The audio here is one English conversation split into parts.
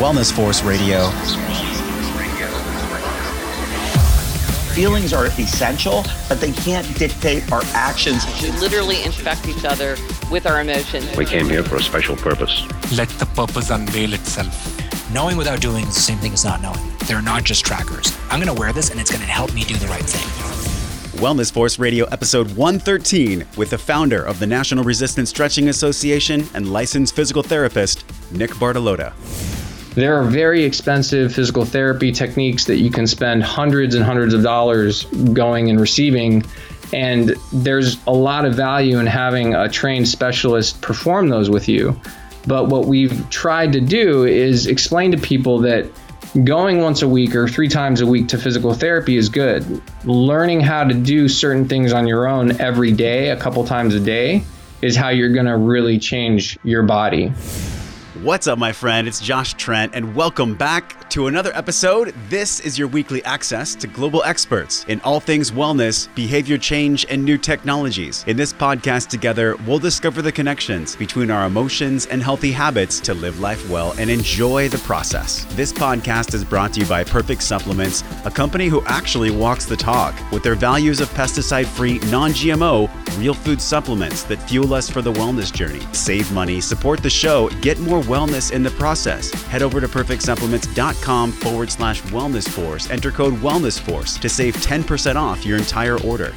Wellness Force Radio. Feelings are essential, but they can't dictate our actions. We literally infect each other with our emotions. We came here for a special purpose. Let the purpose unveil itself. Knowing without doing is the same thing as not knowing. They're not just trackers. I'm going to wear this and it's going to help me do the right thing. Wellness Force Radio, episode 113, with the founder of the National Resistance Stretching Association and licensed physical therapist, Nick Bartolotta. There are very expensive physical therapy techniques that you can spend hundreds and hundreds of dollars going and receiving. And there's a lot of value in having a trained specialist perform those with you. But what we've tried to do is explain to people that going once a week or three times a week to physical therapy is good. Learning how to do certain things on your own every day, a couple times a day, is how you're going to really change your body. What's up, my friend? It's Josh Trent, and welcome back to another episode. This is your weekly access to global experts in all things wellness, behavior change, and new technologies. In this podcast, together, we'll discover the connections between our emotions and healthy habits to live life well and enjoy the process. This podcast is brought to you by Perfect Supplements, a company who actually walks the talk with their values of pesticide free, non GMO, real food supplements that fuel us for the wellness journey. Save money, support the show, get more wellness in the process. Head over to perfectsupplements.com forward slash wellness force. Enter code wellness force to save 10% off your entire order.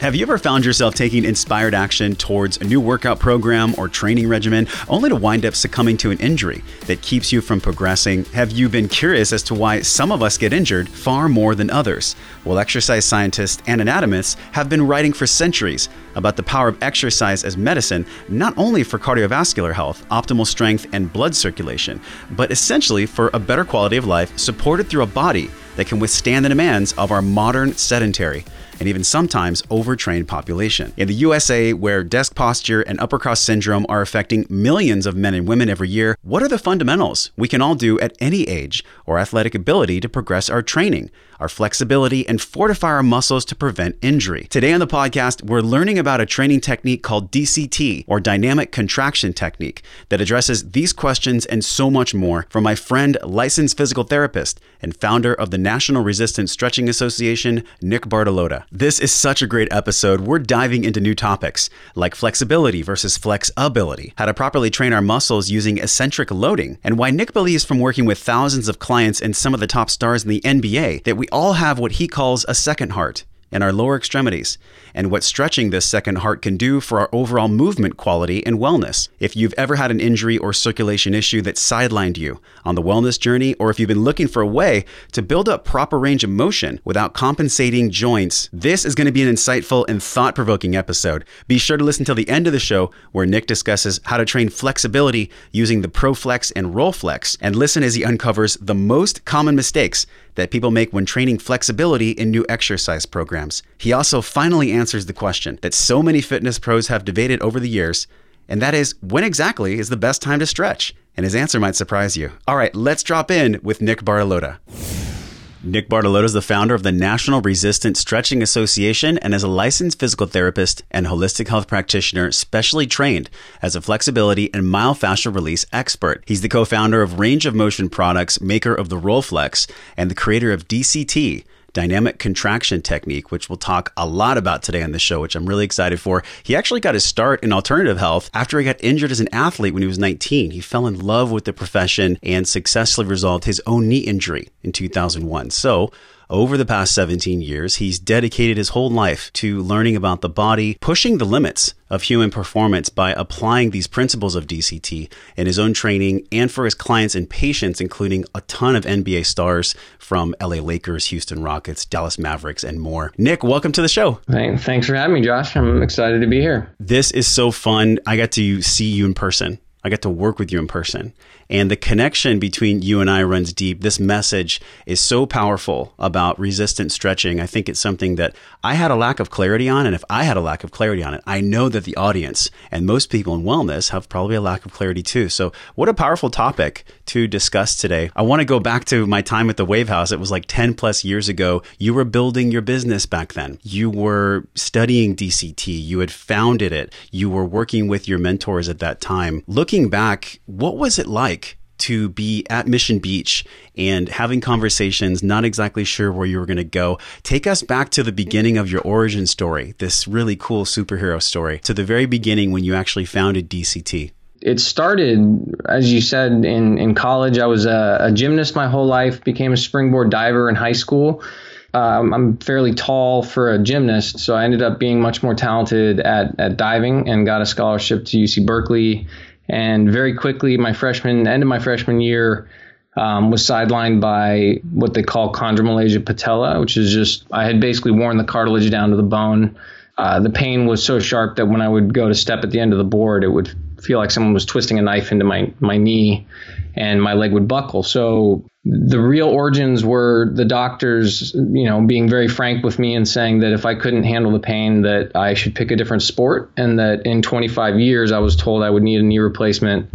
Have you ever found yourself taking inspired action towards a new workout program or training regimen only to wind up succumbing to an injury that keeps you from progressing? Have you been curious as to why some of us get injured far more than others? Well, exercise scientists and anatomists have been writing for centuries about the power of exercise as medicine, not only for cardiovascular health, optimal strength, and blood circulation, but essentially for a better quality of life supported through a body that can withstand the demands of our modern sedentary and even sometimes overtrained population. In the USA, where desk posture and upper cross syndrome are affecting millions of men and women every year, what are the fundamentals we can all do at any age or athletic ability to progress our training, our flexibility, and fortify our muscles to prevent injury? Today on the podcast, we're learning about a training technique called DCT, or Dynamic Contraction Technique, that addresses these questions and so much more from my friend, licensed physical therapist, and founder of the National Resistance Stretching Association, Nick Bartolotta. This is such a great episode. We're diving into new topics like flexibility versus flexability, how to properly train our muscles using eccentric loading, and why Nick believes from working with thousands of clients and some of the top stars in the NBA that we all have what he calls a second heart in our lower extremities, and what stretching this second heart can do for our overall movement quality and wellness. If you've ever had an injury or circulation issue that sidelined you on the wellness journey, or if you've been looking for a way to build up proper range of motion without compensating joints, this is going to be an insightful and thought provoking episode. Be sure to listen till the end of the show where Nick discusses how to train flexibility using the ProFlex and RollFlex, and listen as he uncovers the most common mistakes that people make when training flexibility in new exercise programs. He also finally answers the question that so many fitness pros have debated over the years, and that is when exactly is the best time to stretch? And his answer might surprise you. All right, let's drop in with Nick Bartolotta. Nick Bartolotta is the founder of the National Resistance Stretching Association and is a licensed physical therapist and holistic health practitioner specially trained as a flexibility and myofascial release expert. He's the co-founder of Range of Motion Products, maker of the Rollflex, and the creator of DCT, dynamic contraction technique, which we'll talk a lot about today on the show, which I'm really excited for. He actually got his start in alternative health after he got injured as an athlete when he was 19. He fell in love with the profession and successfully resolved his own knee injury in 2001. So, over the past 17 years, he's dedicated his whole life to learning about the body, pushing the limits of human performance by applying these principles of DCT in his own training and for his clients and patients, including a ton of NBA stars from LA Lakers, Houston Rockets, Dallas Mavericks, and more. Nick, welcome to the show. Thanks for having me, Josh. I'm excited to be here. This is so fun. I got to see you in person. I got to work with you in person. And the connection between you and I runs deep. This message is so powerful about resistant stretching. I think it's something that I had a lack of clarity on. And if I had a lack of clarity on it, I know that the audience and most people in wellness have probably a lack of clarity too. So, what a powerful topic to discuss today. I want to go back to my time at the Wave House. It was like 10 plus years ago. You were building your business back then. You were studying DCT. You had founded it. You were working with your mentors at that time. Looking back, what was it like? To be at Mission Beach and having conversations, not exactly sure where you were going to go. Take us back to the beginning of your origin story, this really cool superhero story, to the very beginning when you actually founded DCT. It started, as you said, in, in college. I was a, a gymnast my whole life, became a springboard diver in high school. Um, I'm fairly tall for a gymnast, so I ended up being much more talented at, at diving and got a scholarship to UC Berkeley. And very quickly, my freshman end of my freshman year, um, was sidelined by what they call chondromalacia patella, which is just I had basically worn the cartilage down to the bone. Uh, the pain was so sharp that when I would go to step at the end of the board, it would feel like someone was twisting a knife into my my knee, and my leg would buckle. So the real origins were the doctors, you know, being very frank with me and saying that if I couldn't handle the pain, that I should pick a different sport, and that in 25 years I was told I would need a knee replacement,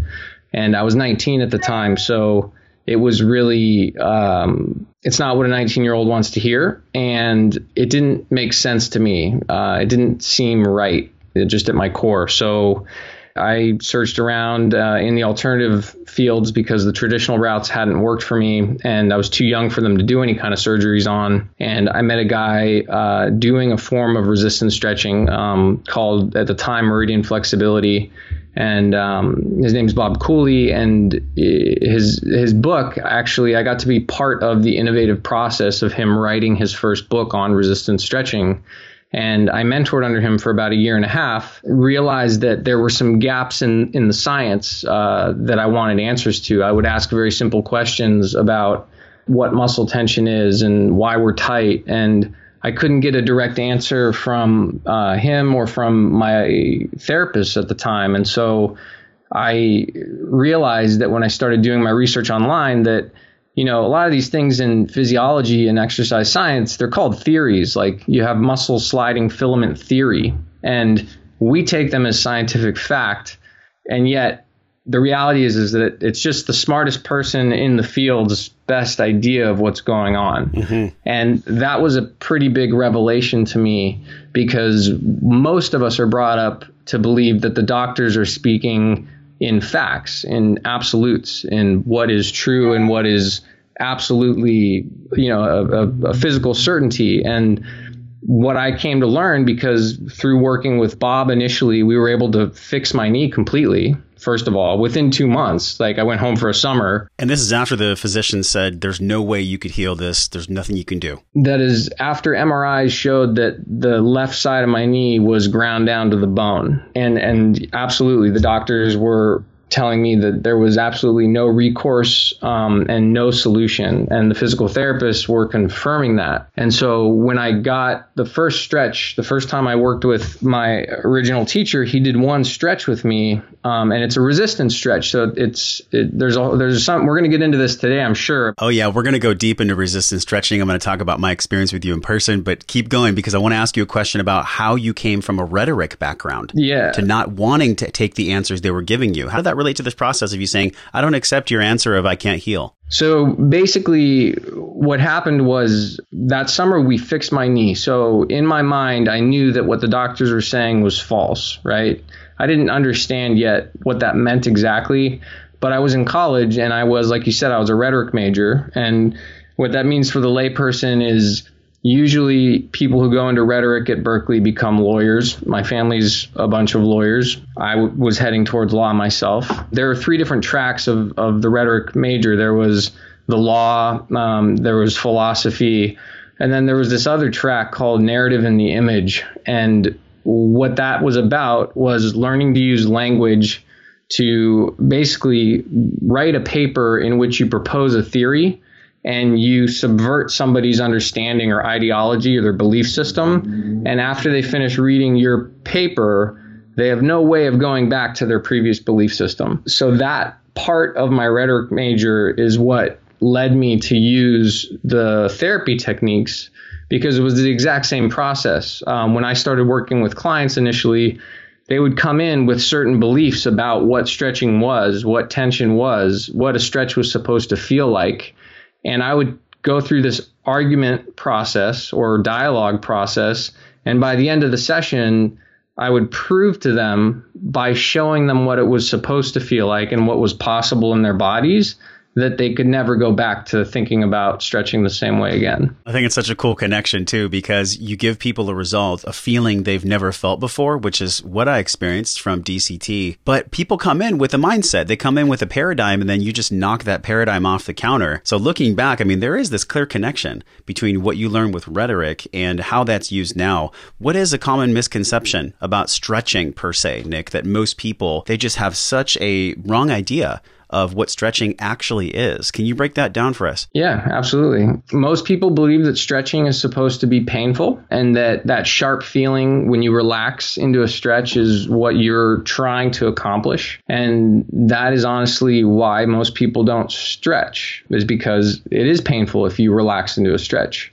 and I was 19 at the time, so it was really um, it's not what a 19 year old wants to hear. And it didn't make sense to me. Uh, it didn't seem right just at my core. So I searched around uh, in the alternative fields because the traditional routes hadn't worked for me, and I was too young for them to do any kind of surgeries on. And I met a guy uh, doing a form of resistance stretching um, called at the time meridian flexibility. And um, his name's Bob Cooley, and his his book actually I got to be part of the innovative process of him writing his first book on resistance stretching and I mentored under him for about a year and a half. Realized that there were some gaps in in the science uh, that I wanted answers to. I would ask very simple questions about what muscle tension is and why we're tight, and I couldn't get a direct answer from uh, him or from my therapist at the time, and so. I realized that when I started doing my research online that you know, a lot of these things in physiology and exercise science, they're called theories. Like you have muscle sliding filament theory, and we take them as scientific fact. And yet, the reality is, is that it's just the smartest person in the field's best idea of what's going on. Mm-hmm. And that was a pretty big revelation to me because most of us are brought up to believe that the doctors are speaking in facts, in absolutes, in what is true and what is absolutely, you know, a, a, physical certainty. And what I came to learn because through working with Bob initially, we were able to fix my knee completely first of all, within two months. Like I went home for a summer. And this is after the physician said, there's no way you could heal this. There's nothing you can do. That is after MRIs showed that the left side of my knee was ground down to the bone. And, and absolutely, the doctors were telling me that there was absolutely no recourse um, and no solution. And the physical therapists were confirming that. And so when I got the first stretch, the first time I worked with my original teacher, he did one stretch with me, um, and it's a resistance stretch. So it's it, there's a, there's some we're going to get into this today, I'm sure. Oh yeah, we're going to go deep into resistance stretching. I'm going to talk about my experience with you in person, but keep going because I want to ask you a question about how you came from a rhetoric background, yeah, to not wanting to take the answers they were giving you. How did that relate to this process of you saying, I don't accept your answer of I can't heal? So basically, what happened was that summer we fixed my knee. So in my mind, I knew that what the doctors were saying was false, right? I didn't understand yet what that meant exactly, but I was in college and I was, like you said, I was a rhetoric major. And what that means for the layperson is Usually, people who go into rhetoric at Berkeley become lawyers. My family's a bunch of lawyers. I w- was heading towards law myself. There are three different tracks of, of the rhetoric major there was the law, um, there was philosophy, and then there was this other track called narrative and the image. And what that was about was learning to use language to basically write a paper in which you propose a theory and you subvert somebody's understanding or ideology or their belief system. And after they finish reading your paper, they have no way of going back to their previous belief system. So that part of my rhetoric major is what led me to use the therapy techniques because it was the exact same process. Um, when I started working with clients initially, they would come in with certain beliefs about what stretching was, what tension was, what a stretch was supposed to feel like and I would go through this argument process or dialogue process. And by the end of the session, I would prove to them by showing them what it was supposed to feel like and what was possible in their bodies that they could never go back to thinking about stretching the same way again. I think it's such a cool connection too, because you give people a result, a feeling they've never felt before, which is what I experienced from DCT. But people come in with a mindset. They come in with a paradigm and then you just knock that paradigm off the counter. So looking back, I mean, there is this clear connection between what you learn with rhetoric and how that's used now. What is a common misconception about stretching per se, Nick, that most people, they just have such a wrong idea of what stretching actually is. Can you break that down for us? Yeah, absolutely. Most people believe that stretching is supposed to be painful and that that sharp feeling when you relax into a stretch is what you're trying to accomplish. And that is honestly why most people don't stretch is because it is painful if you relax into a stretch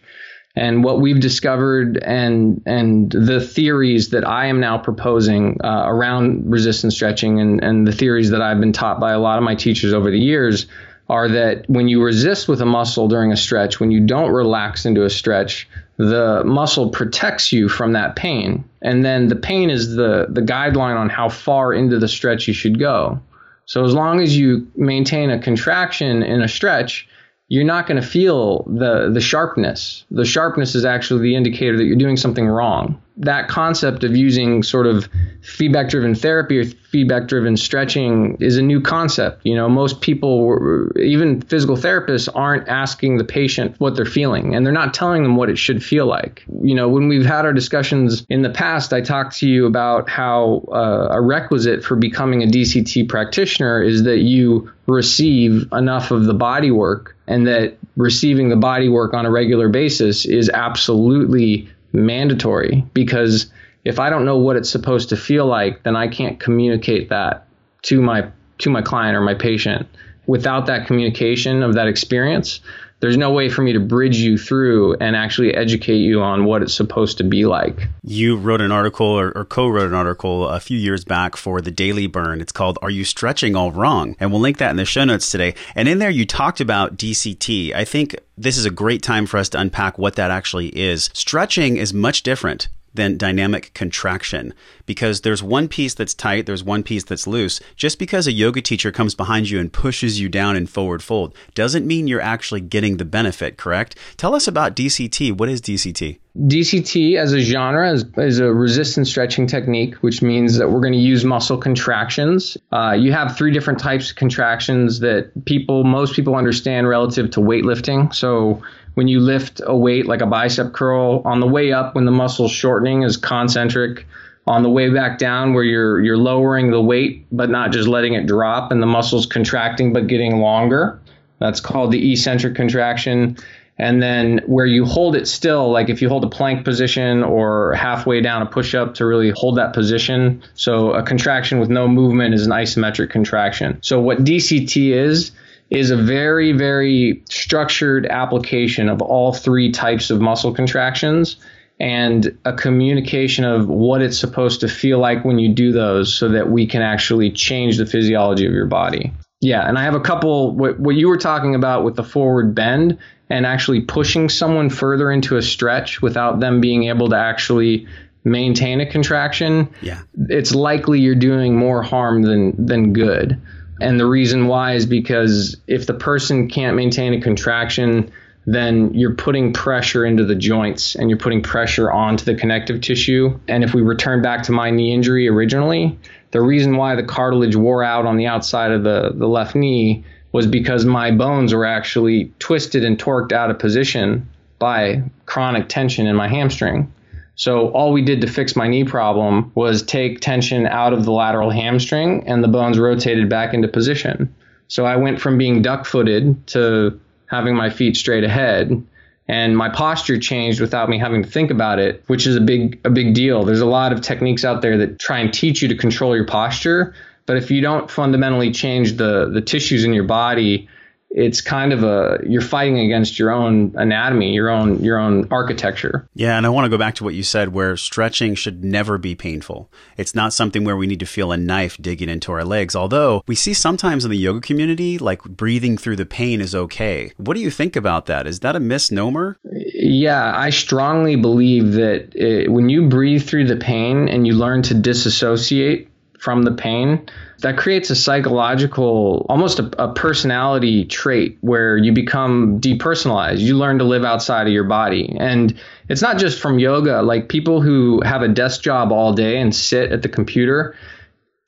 and what we've discovered and and the theories that I am now proposing uh, around resistance stretching and, and the theories that I've been taught by a lot of my teachers over the years are that when you resist with a muscle during a stretch, when you don't relax into a stretch, the muscle protects you from that pain. And then the pain is the, the guideline on how far into the stretch you should go. So as long as you maintain a contraction in a stretch, you're not going to feel the the sharpness. The sharpness is actually the indicator that you're doing something wrong that concept of using sort of feedback driven therapy or feedback driven stretching is a new concept. You know, most people, even physical therapists, aren't asking the patient what they're feeling and they're not telling them what it should feel like. You know, when we've had our discussions in the past, I talked to you about how uh, a requisite for becoming a DCT practitioner is that you receive enough of the body work and that receiving the body work on a regular basis is absolutely mandatory because if I don't know what it's supposed to feel like, then I can't communicate that to my to my client or my patient. Without that communication of that experience, there's no way for me to bridge you through and actually educate you on what it's supposed to be like. You wrote an article or, or co wrote an article a few years back for the Daily Burn. It's called Are You Stretching All Wrong? And we'll link that in the show notes today. And in there, you talked about DCT. I think this is a great time for us to unpack what that actually is. Stretching is much different than dynamic contraction because there's one piece that's tight, there's one piece that's loose. Just because a yoga teacher comes behind you and pushes you down in forward fold doesn't mean you're actually getting the benefit, correct? Tell us about DCT. What is DCT? DCT as a genre is, is a resistance stretching technique, which means that we're going to use muscle contractions. Uh, you have three different types of contractions that people, most people understand relative to weightlifting. So when you lift a weight like a bicep curl, on the way up when the muscle's shortening is concentric. On the way back down where you're you're lowering the weight but not just letting it drop and the muscle's contracting but getting longer. That's called the eccentric contraction. And then where you hold it still, like if you hold a plank position or halfway down a push up to really hold that position. So a contraction with no movement is an isometric contraction. So what DCT is, is a very, very structured application of all three types of muscle contractions and a communication of what it's supposed to feel like when you do those so that we can actually change the physiology of your body. Yeah, and I have a couple what, what you were talking about with the forward bend and actually pushing someone further into a stretch without them being able to actually maintain a contraction. Yeah. It's likely you're doing more harm than than good. And the reason why is because if the person can't maintain a contraction, then you're putting pressure into the joints and you're putting pressure onto the connective tissue. And if we return back to my knee injury originally, the reason why the cartilage wore out on the outside of the, the left knee was because my bones were actually twisted and torqued out of position by chronic tension in my hamstring. So all we did to fix my knee problem was take tension out of the lateral hamstring and the bones rotated back into position. So I went from being duck footed to having my feet straight ahead and my posture changed without me having to think about it, which is a big a big deal. There's a lot of techniques out there that try and teach you to control your posture, but if you don't fundamentally change the the tissues in your body, it's kind of a you're fighting against your own anatomy, your own your own architecture. Yeah, and I want to go back to what you said where stretching should never be painful. It's not something where we need to feel a knife digging into our legs, although we see sometimes in the yoga community like breathing through the pain is okay. What do you think about that? Is that a misnomer? Yeah, I strongly believe that it, when you breathe through the pain and you learn to disassociate from the pain, that creates a psychological, almost a, a, personality trait where you become depersonalized. You learn to live outside of your body. And it's not just from yoga, like people who have a desk job all day and sit at the computer,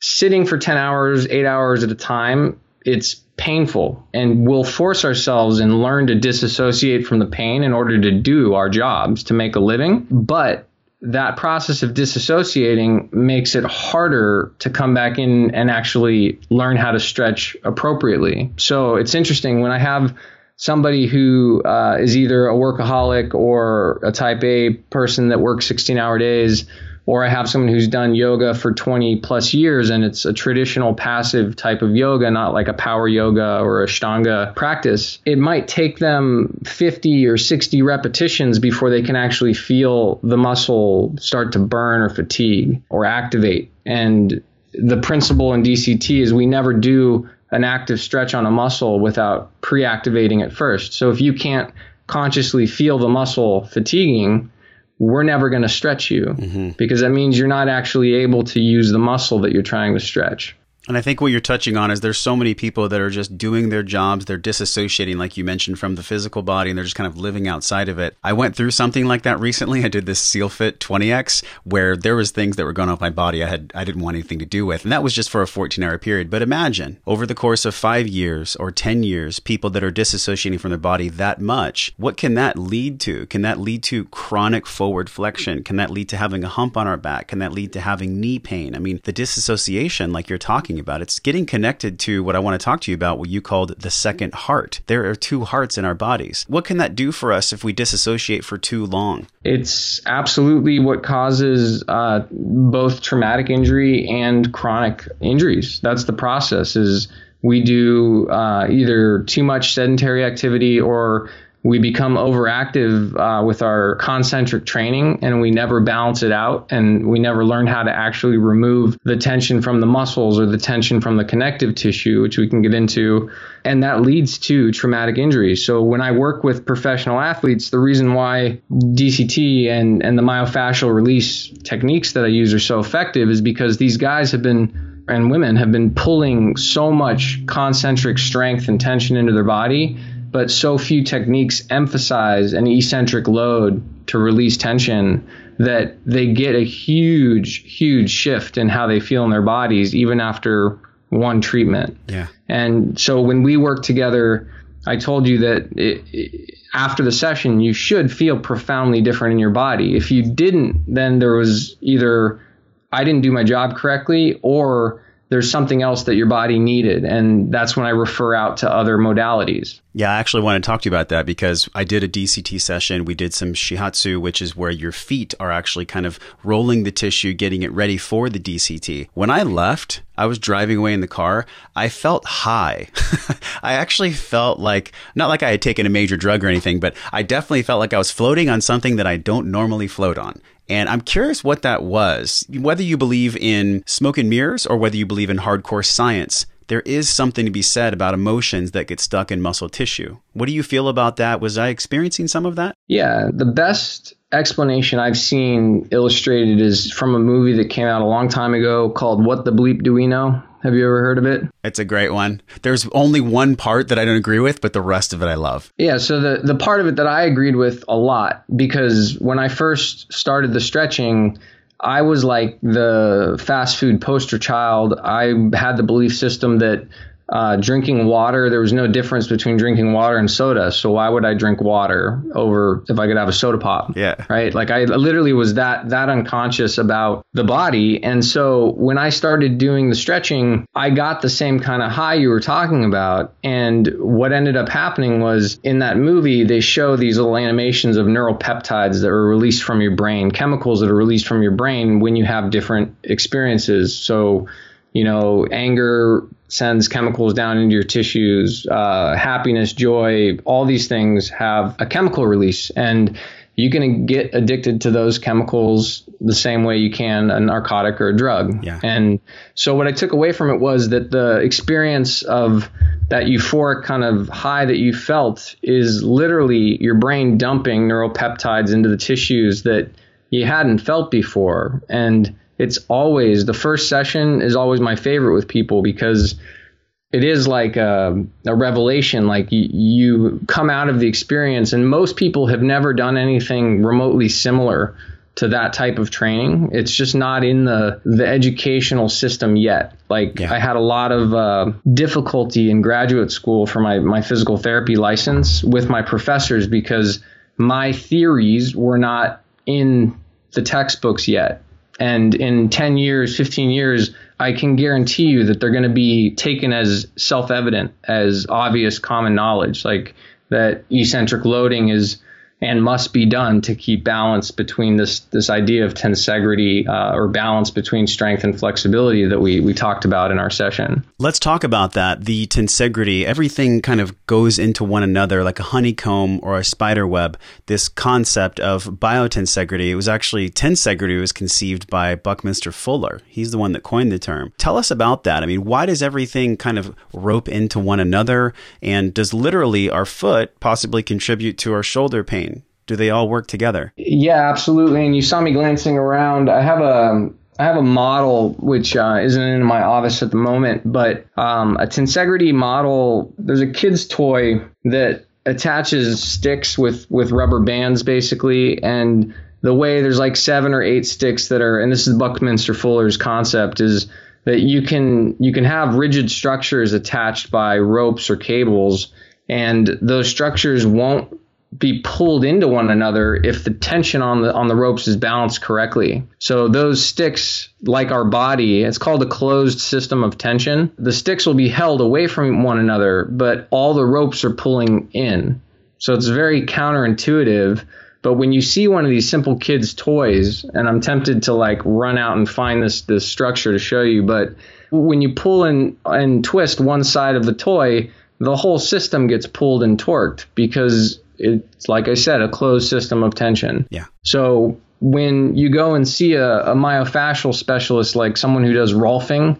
sitting for 10 hours, eight hours at a time, it's painful. And we'll force ourselves and learn to disassociate from the pain in order to do our jobs, to make a living. But that process of disassociating makes it harder to come back in and actually learn how to stretch appropriately. So it's interesting when I have somebody who uh, is either a workaholic or a type A person that works 16 hour days or I have someone who's done yoga for 20 plus years and it's a traditional passive type of yoga, not like a power yoga or a Ashtanga practice, it might take them 50 or 60 repetitions before they can actually feel the muscle start to burn or fatigue or activate. And the principle in DCT is we never do an active stretch on a muscle without pre activating it first. So if you can't consciously feel the muscle fatiguing, we're never going to stretch you mm-hmm. because that means you're not actually able to use the muscle that you're trying to stretch. And I think what you're touching on is there's so many people that are just doing their jobs. They're disassociating, like you mentioned, from the physical body and they're just kind of living outside of it. I went through something like that recently. I did this Seal Fit 20X where there was things that were going off my body I had I didn't want anything to do with. And that was just for a 14 hour period. But imagine over the course of five years or 10 years, people that are disassociating from their body that much, what can that lead to? Can that lead to chronic forward flexion? Can that lead to having a hump on our back? Can that lead to having knee pain? I mean, the disassociation, like you're talking talking about. It's getting connected to what I want to talk to you about, what you called the second heart. There are two hearts in our bodies. What can that do for us if we disassociate for too long? It's absolutely what causes uh, both traumatic injury and chronic injuries. That's the process. Is we do uh, either too much sedentary activity or we become overactive uh, with our concentric training and we never balance it out and we never learn how to actually remove the tension from the muscles or the tension from the connective tissue which we can get into. And that leads to traumatic injuries. So when i work with professional athletes the reason why dct and, and the myofascial release techniques that i use are so effective is because these guys have been and women have been pulling so much concentric strength and tension into their body but so few techniques emphasize an eccentric load to release tension that they get a huge, huge shift in how they feel in their bodies, even after one treatment. Yeah. And so when we work together, I told you that it, it, after the session, you should feel profoundly different in your body. If you didn't, then there was either I didn't do my job correctly or there's something else that your body needed. And that's when I refer out to other modalities. Yeah, I actually want to talk to you about that because I did a DCT session. We did some shiatsu, which is where your feet are actually kind of rolling the tissue, getting it ready for the DCT. When I left, I was driving away in the car. I felt high. I actually felt like, not like I had taken a major drug or anything, but I definitely felt like I was floating on something that I don't normally float on. And I'm curious what that was. Whether you believe in smoke and mirrors or whether you believe in hardcore science, there is something to be said about emotions that get stuck in muscle tissue. What do you feel about that? Was I experiencing some of that? Yeah, the best explanation I've seen illustrated is from a movie that came out a long time ago called What the Bleep Do We Know? Have you ever heard of it? It's a great one. There's only one part that I don't agree with, but the rest of it I love. Yeah, so the the part of it that I agreed with a lot because when I first started the stretching, I was like the fast food poster child. I had the belief system that uh, drinking water, there was no difference between drinking water and soda. So why would I drink water over if I could have a soda pop? Yeah. Right. Like I literally was that that unconscious about the body. And so when I started doing the stretching, I got the same kind of high you were talking about. And what ended up happening was in that movie, they show these little animations of neural peptides that are released from your brain, chemicals that are released from your brain when you have different experiences. So you know, anger sends chemicals down into your tissues. Uh, happiness, joy, all these things have a chemical release. And you can get addicted to those chemicals the same way you can a narcotic or a drug. Yeah. And so what I took away from it was that the experience of that euphoric kind of high that you felt is literally your brain dumping neuropeptides into the tissues that you hadn't felt before. And it's always the first session is always my favorite with people because it is like a, a revelation. Like you, you come out of the experience, and most people have never done anything remotely similar to that type of training. It's just not in the the educational system yet. Like Yeah. I had a lot of uh, difficulty in graduate school for my my physical therapy license with my professors because my theories were not in the textbooks yet. And in 10 years, 15 years, I can guarantee you that they're going to be taken as self evident, as obvious common knowledge, like that eccentric loading is and must be done to keep balance between this this idea of tensegrity uh, or balance between strength and flexibility that we we talked about in our session. Let's talk about that. The tensegrity, everything kind of goes into one another like a honeycomb or a spider web. This concept of biotensegrity, it was actually tensegrity was conceived by Buckminster Fuller. He's the one that coined the term. Tell us about that. I mean, why does everything kind of rope into one another? And does literally our foot possibly contribute to our shoulder pain? Do they all work together? Yeah, absolutely. And you saw me glancing around. I have a I have a model which uh, isn't in my office at the moment, but um, a tensegrity model. There's a kid's toy that attaches sticks with with rubber bands basically, and the way there's like seven or eight sticks that are, and this is Buckminster Fuller's concept is that you can you can have rigid structures attached by ropes or cables, and those structures won't be pulled into one another if the tension on the on the ropes is balanced correctly. So those sticks, like our body, it's called a closed system of tension. The sticks will be held away from one another, but all the ropes are pulling in. So it's very counterintuitive. But when you see one of these simple kids' toys, and I'm tempted to like run out and find this this structure to show you, but when you pull and and twist one side of the toy, the whole system gets pulled and torqued because it's like I said, a closed system of tension. Yeah. So when you go and see a, a myofascial specialist, like someone who does rolfing,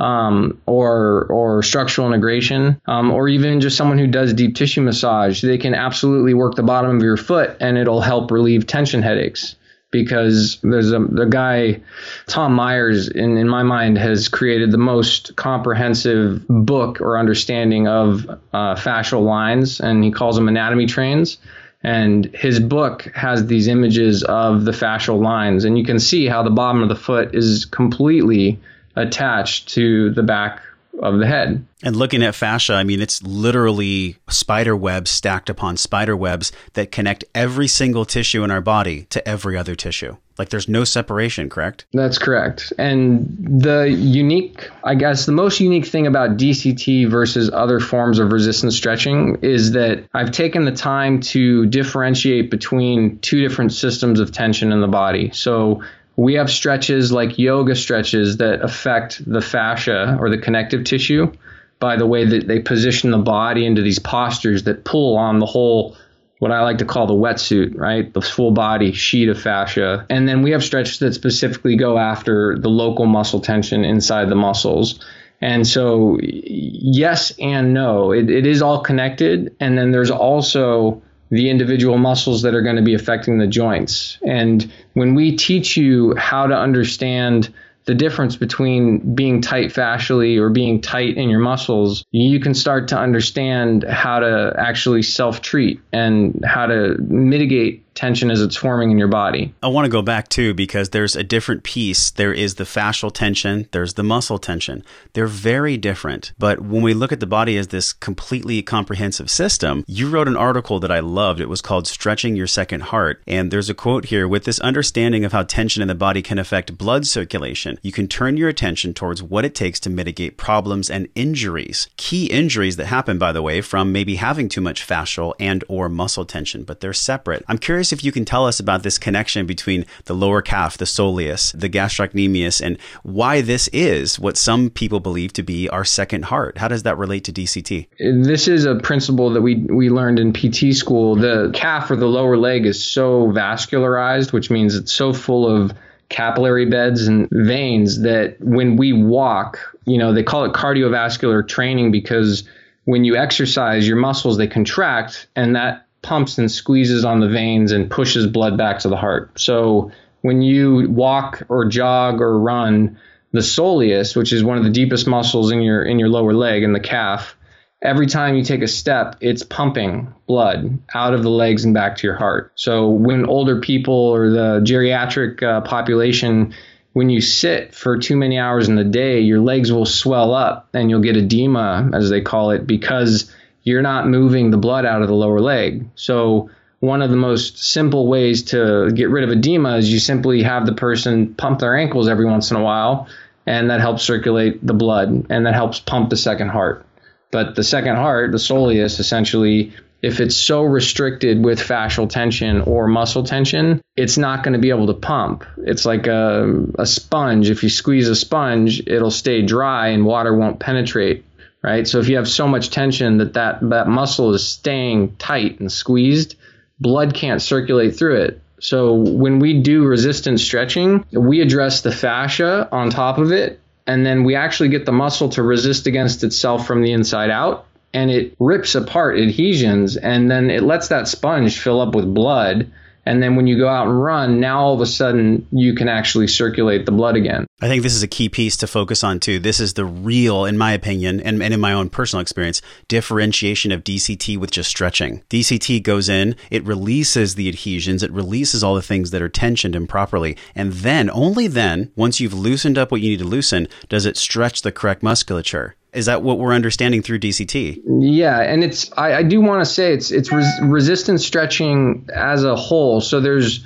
um, or or structural integration, um, or even just someone who does deep tissue massage, they can absolutely work the bottom of your foot, and it'll help relieve tension headaches. Because there's a the guy, Tom Myers, in, in my mind, has created the most comprehensive book or understanding of uh, fascial lines, and he calls them anatomy trains. And his book has these images of the fascial lines, and you can see how the bottom of the foot is completely attached to the back of the head. And looking at fascia, I mean, it's literally spider webs stacked upon spider webs that connect every single tissue in our body to every other tissue. Like there's no separation, correct? That's correct. And the unique, I guess, the most unique thing about DCT versus other forms of resistance stretching is that I've taken the time to differentiate between two different systems of tension in the body. So we have stretches like yoga stretches that affect the fascia or the connective tissue by the way that they position the body into these postures that pull on the whole what I like to call the wetsuit, right? The full body sheet of fascia. And then we have stretches that specifically go after the local muscle tension inside the muscles. And so, yes and no, it, it is all connected. And then there's also the individual muscles that are going to be affecting the joints. And when we teach you how to understand the difference between being tight fascially or being tight in your muscles, you can start to understand how to actually self treat and how to mitigate tension as it's forming in your body. I want to go back too because there's a different piece. There is the fascial tension, there's the muscle tension. They're very different. But when we look at the body as this completely comprehensive system, you wrote an article that I loved. It was called Stretching Your Second Heart. And there's a quote here with this understanding of how tension in the body can affect blood circulation, you can turn your attention towards what it takes to mitigate problems and injuries. Key injuries that happen, by the way, from maybe having too much fascial and or muscle tension, but they're separate. I'm curious curious if you can tell us about this connection between the lower calf, the soleus, the gastrocnemius, and why this is what some people believe to be our second heart. How does that relate to DCT? This is a principle that we we learned in PT school. The calf or the lower leg is so vascularized, which means it's so full of capillary beds and veins that when we walk, you know, they call it cardiovascular training because when you exercise, your muscles they contract and that pumps and squeezes on the veins and pushes blood back to the heart. So when you walk or jog or run, the soleus, which is one of the deepest muscles in your in your lower leg in the calf, every time you take a step, it's pumping blood out of the legs and back to your heart. So when older people or the geriatric uh, population, when you sit for too many hours in the day, your legs will swell up and you'll get edema, as they call it, because you're not moving the blood out of the lower leg. So one of the most simple ways to get rid of edema is you simply have the person pump their ankles every once in a while, and that helps circulate the blood and that helps pump the second heart. But the second heart, the soleus, essentially, if it's so restricted with fascial tension or muscle tension, it's not going to be able to pump. It's like a, a sponge. If you squeeze a sponge, it'll stay dry and water won't penetrate, right? So if you have so much tension that that, that muscle is staying tight and squeezed, blood can't circulate through it. So when we do resistance stretching, we address the fascia on top of it and then we actually get the muscle to resist against itself from the inside out and it rips apart adhesions and then it lets that sponge fill up with blood and then when you go out and run, now all of a sudden you can actually circulate the blood again. I think this is a key piece to focus on too. This is the real, in my opinion, and, and in my own personal experience, differentiation of DCT with just stretching. DCT goes in, it releases the adhesions, it releases all the things that are tensioned improperly. And then, only then, once you've loosened up what you need to loosen, does it stretch the correct musculature. Is that what we're understanding through DCT? Yeah, and it's I, I do want to say it's it's res- resistance stretching as a whole. So there's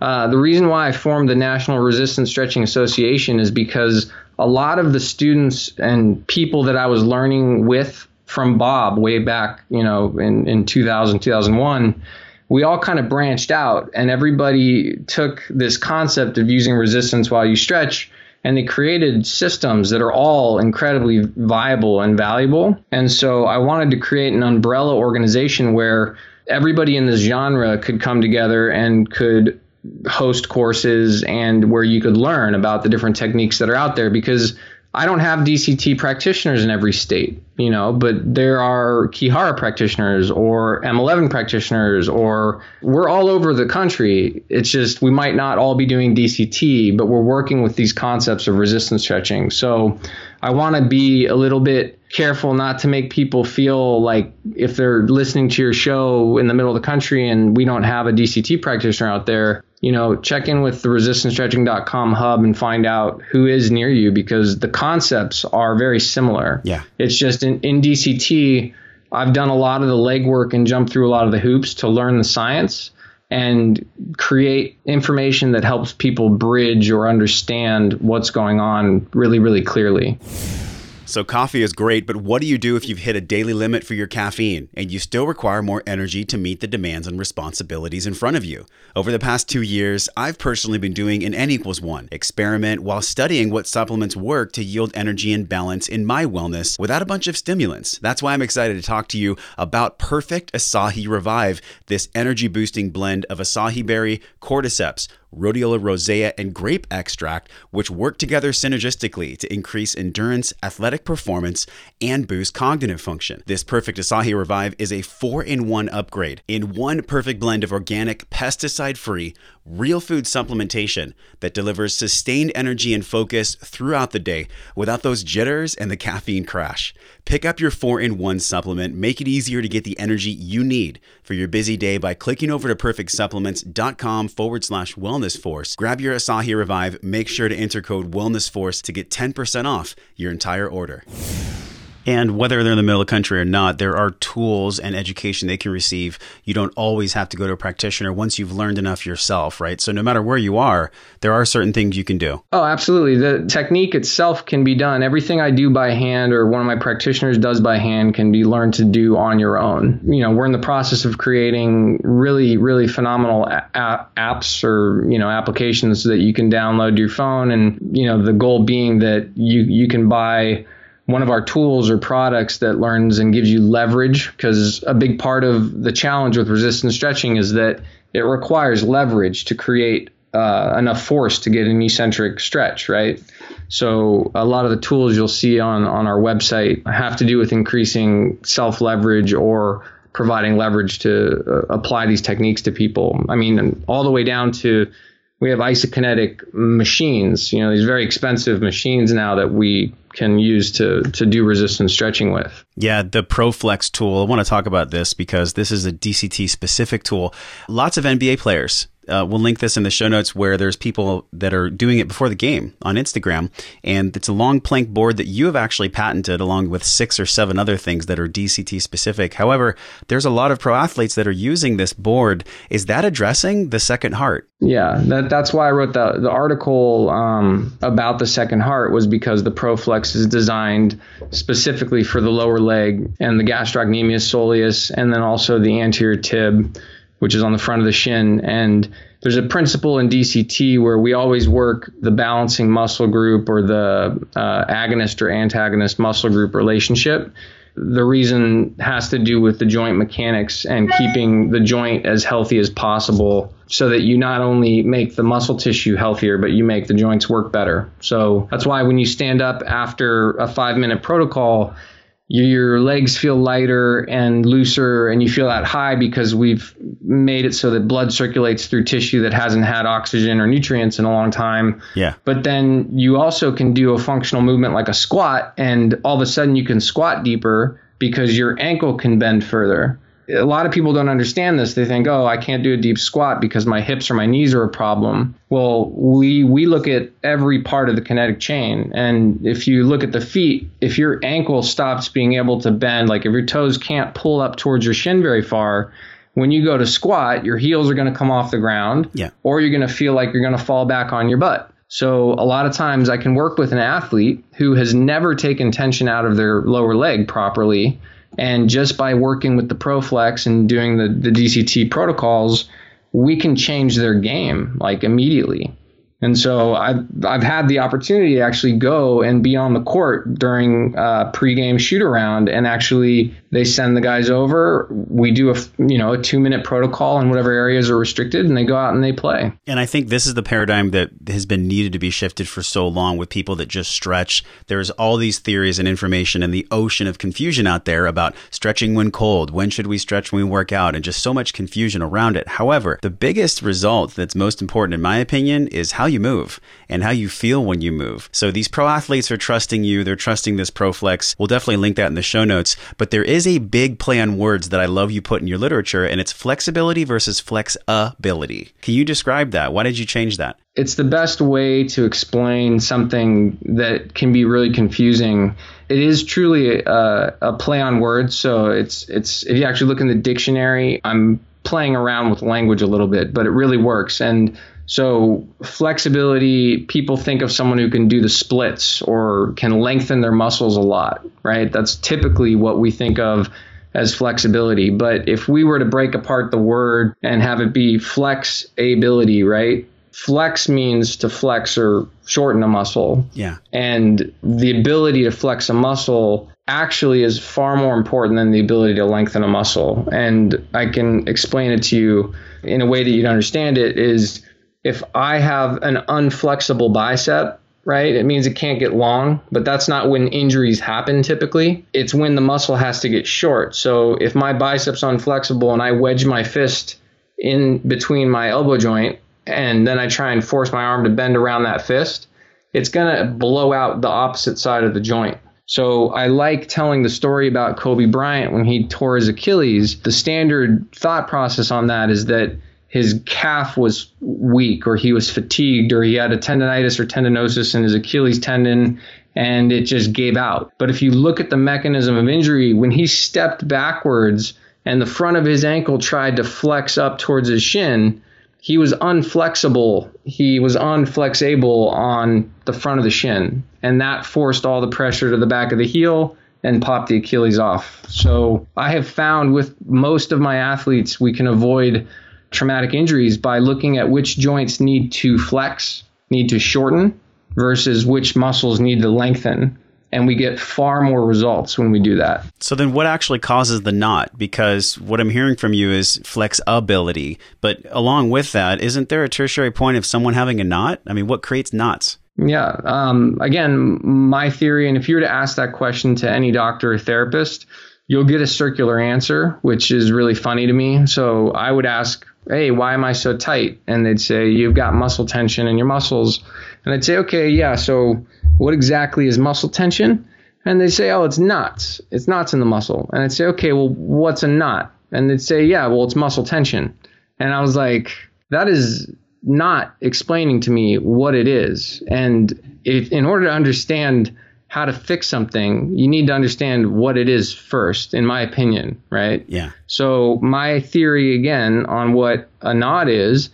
uh, the reason why I formed the National Resistance Stretching Association is because a lot of the students and people that I was learning with from Bob way back, you know, in, in 2000, 2001, we all kind of branched out and everybody took this concept of using resistance while you stretch and they created systems that are all incredibly viable and valuable. And so I wanted to create an umbrella organization where everybody in this genre could come together and could host courses and where you could learn about the different techniques that are out there because I don't have DCT practitioners in every state, you know, but there are Kihara practitioners or M11 practitioners, or we're all over the country. It's just we might not all be doing DCT, but we're working with these concepts of resistance stretching. So I want to be a little bit careful not to make people feel like if they're listening to your show in the middle of the country and we don't have a DCT practitioner out there, you know, check in with the resistancestretching.com hub and find out who is near you because the concepts are very similar. Yeah. It's just in, in DCT, I've done a lot of the legwork and jumped through a lot of the hoops to learn the science and create information that helps people bridge or understand what's going on really, really clearly. So, coffee is great, but what do you do if you've hit a daily limit for your caffeine and you still require more energy to meet the demands and responsibilities in front of you? Over the past two years, I've personally been doing an N equals one experiment while studying what supplements work to yield energy and balance in my wellness without a bunch of stimulants. That's why I'm excited to talk to you about Perfect Acai Revive, this energy boosting blend of acai berry, cordyceps, rhodiola rosea, and grape extract, which work together synergistically to increase endurance, athletic performance, and boost cognitive function. This Perfect Acai Revive is a four in one upgrade in one perfect blend of organic, pesticide free, real food supplementation that delivers sustained energy and focus throughout the day without those jitters and the caffeine crash. Pick up your 4 in 1 supplement, make it easier to get the energy you need for your busy day by clicking over to perfectsupplements.com forward slash wellness force. Grab your Acai Revive, make sure to enter code wellness force to get 10% off your entire order. And whether they're in the middle of the country or not, there are tools and education they can receive. You don't always have to go to a practitioner once you've learned enough yourself, right? So no matter where you are, there are certain things you can do. Oh, absolutely. The technique itself can be done. Everything I do by hand or one of my practitioners does by hand can be learned to do on your own. You know, we're in the process of creating really, really phenomenal a- apps or, you know, applications that you can download your phone. And, you know, the goal being that you, you can buy one of our tools or products that learns and gives you leverage because a big part of the challenge with resistance stretching is that it requires leverage to create uh, enough force to get an eccentric stretch, right? So a lot of the tools you'll see on on our website have to do with increasing self leverage or providing leverage to uh, apply these techniques to people. I mean, all the way down to we have isokinetic machines, you know, these very expensive machines now that we can use to to do resistance stretching with. Yeah, the ProFlex tool. I want to talk about this because this is a DCT specific tool. Lots of NBA players uh, we'll link this in the show notes where there's people that are doing it before the game on Instagram. And it's a long plank board that you have actually patented along with six or seven other things that are DCT specific. However, there's a lot of pro athletes that are using this board. Is that addressing the second heart? Yeah, that, that's why I wrote the, the article um, about the second heart was because the ProFlex is designed specifically for the lower leg and the gastrocnemius soleus and then also the anterior tib which is on the front of the shin. And there's a principle in DCT where we always work the balancing muscle group or the uh, agonist or antagonist muscle group relationship. The reason has to do with the joint mechanics and keeping the joint as healthy as possible so that you not only make the muscle tissue healthier, but you make the joints work better. So that's why when you stand up after a five minute protocol, your legs feel lighter and looser and you feel that high because we've made it so that blood circulates through tissue that hasn't had oxygen or nutrients in a long time. Yeah. But then you also can do a functional movement like a squat and all of a sudden you can squat deeper because your ankle can bend further a lot of people don't understand this. They think, "Oh, I can't do a deep squat because my hips or my knees are a problem." Well, we we look at every part of the kinetic chain, and if you look at the feet, if your ankle stops being able to bend, like if your toes can't pull up towards your shin very far, when you go to squat, your heels are going to come off the ground, yeah. or you're going to feel like you're going to fall back on your butt. So a lot of times I can work with an athlete who has never taken tension out of their lower leg properly and just by working with the ProFlex and doing the, the DCT protocols, we can change their game like immediately. And so I've, I've had the opportunity to actually go and be on the court during a pregame shoot around and actually they send the guys over. We do a you know a two minute protocol in whatever areas are restricted, and they go out and they play. And I think this is the paradigm that has been needed to be shifted for so long with people that just stretch. There's all these theories and information and the ocean of confusion out there about stretching when cold, when should we stretch when we work out, and just so much confusion around it. However, the biggest result that's most important, in my opinion, is how you move and how you feel when you move. So these pro athletes are trusting you. They're trusting this ProFlex. We'll definitely link that in the show notes. But there is a big play on words that I love you put in your literature, and it's flexibility versus flexability. Can you describe that? Why did you change that? It's the best way to explain something that can be really confusing. It is truly a, a play on words. So it's it's if you actually look in the dictionary, I'm playing around with language a little bit, but it really works. And so flexibility, people think of someone who can do the splits or can lengthen their muscles a lot, right? That's typically what we think of as flexibility. But if we were to break apart the word and have it be flex ability, right? Flex means to flex or shorten a muscle. Yeah. And the ability to flex a muscle actually is far more important than the ability to lengthen a muscle. And I can explain it to you in a way that you'd understand it is if I have an unflexible bicep, right, it means it can't get long, but that's not when injuries happen typically. It's when the muscle has to get short. So if my bicep's unflexible and I wedge my fist in between my elbow joint and then I try and force my arm to bend around that fist, it's going to blow out the opposite side of the joint. So I like telling the story about Kobe Bryant when he tore his Achilles. The standard thought process on that is that his calf was weak or he was fatigued or he had a tendonitis or tendinosis in his Achilles tendon and it just gave out. But if you look at the mechanism of injury, when he stepped backwards and the front of his ankle tried to flex up towards his shin, he was unflexible. He was unflexible on the front of the shin, and that forced all the pressure to the back of the heel and popped the Achilles off. So I have found with most of my athletes, we can avoid traumatic injuries by looking at which joints need to flex, need to shorten, versus which muscles need to lengthen and we get far more results when we do that. So then what actually causes the knot? Because what I'm hearing from you is flexibility, but along with that, isn't there a tertiary point of someone having a knot? I mean, what creates knots? Yeah. Um, again, my theory, and if you were to ask that question to any doctor or therapist, you'll get a circular answer, which is really funny to me. So I would ask, Hey, why am I so tight? And they'd say, You've got muscle tension in your muscles. And I'd say, Okay, yeah. So what exactly is muscle tension? And they'd say, oh, it's knots. It's knots in the muscle. And I'd say, okay, well, what's a knot? And they'd say, yeah, well, it's muscle tension. And I was like, that is not explaining to me what it is. And if, in order to understand how to fix something, you need to understand what it is first, in my opinion, right? Yeah. So my theory again on what a knot is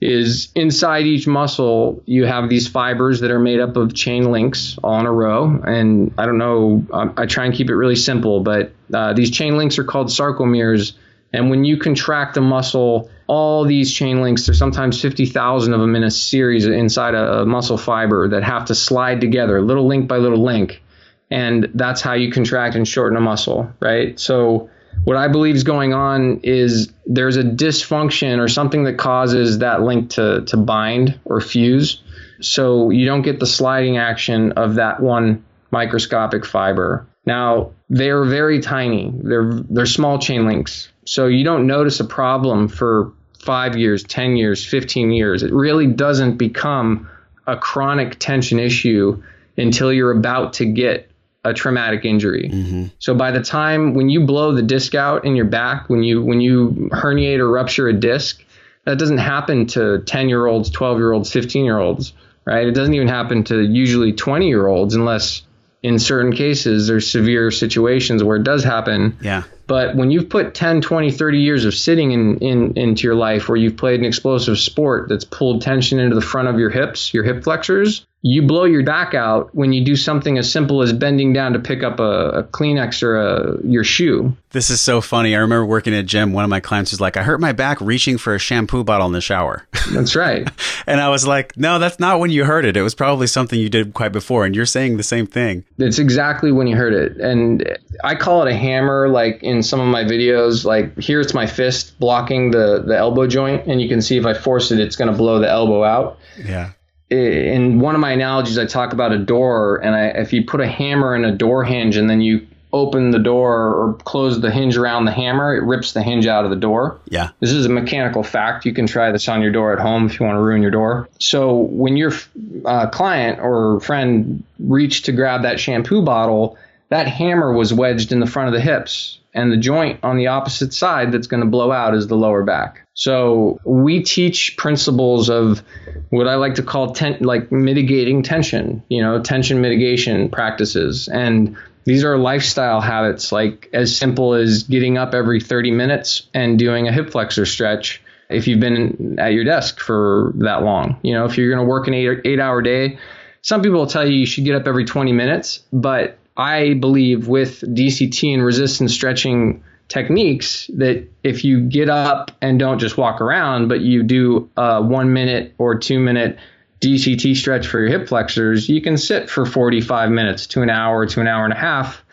is inside each muscle you have these fibers that are made up of chain links all in a row and i don't know i, I try and keep it really simple but uh, these chain links are called sarcomeres and when you contract a muscle all these chain links there's sometimes 50000 of them in a series inside a, a muscle fiber that have to slide together little link by little link and that's how you contract and shorten a muscle right so what I believe is going on is there's a dysfunction or something that causes that link to, to bind or fuse. So you don't get the sliding action of that one microscopic fiber. Now, they're very tiny. They're they're small chain links. So you don't notice a problem for 5 years, 10 years, 15 years. It really doesn't become a chronic tension issue until you're about to get a traumatic injury. Mm-hmm. So by the time when you blow the disc out in your back, when you when you herniate or rupture a disc, that doesn't happen to 10 year olds, 12 year olds, 15 year olds, right? It doesn't even happen to usually 20 year olds unless in certain cases there's severe situations where it does happen. Yeah. But when you've put 10, 20, 30 years of sitting in, in into your life where you've played an explosive sport that's pulled tension into the front of your hips, your hip flexors, you blow your back out when you do something as simple as bending down to pick up a, a Kleenex or a, your shoe. This is so funny. I remember working at a gym. One of my clients was like, I hurt my back reaching for a shampoo bottle in the shower. That's right. and I was like, no, that's not when you hurt it. It was probably something you did quite before. And you're saying the same thing. It's exactly when you hurt it. And I call it a hammer, like in some of my videos. Like here it's my fist blocking the, the elbow joint. And you can see if I force it, it's going to blow the elbow out. Yeah in one of my analogies, I talk about a door, and I, if you put a hammer in a door hinge and then you open the door or close the hinge around the hammer, it rips the hinge out of the door. Yeah. This is a mechanical fact. You can try this on your door at home if you want to ruin your door. So when your uh, client or friend reached to grab that shampoo bottle, that hammer was wedged in the front of the hips, and the joint on the opposite side that's going to blow out is the lower back. So we teach principles of what I like to call ten, like mitigating tension, you know, tension mitigation practices. And these are lifestyle habits, like as simple as getting up every 30 minutes and doing a hip flexor stretch if you've been at your desk for that long. You know, if you're going to work an eight, eight hour day, some people will tell you you should get up every 20 minutes, but I believe with DCT and resistance stretching techniques that if you get up and don't just walk around, but you do a one minute or two minute DCT stretch for your hip flexors, you can sit for 45 minutes to an hour to an hour and a half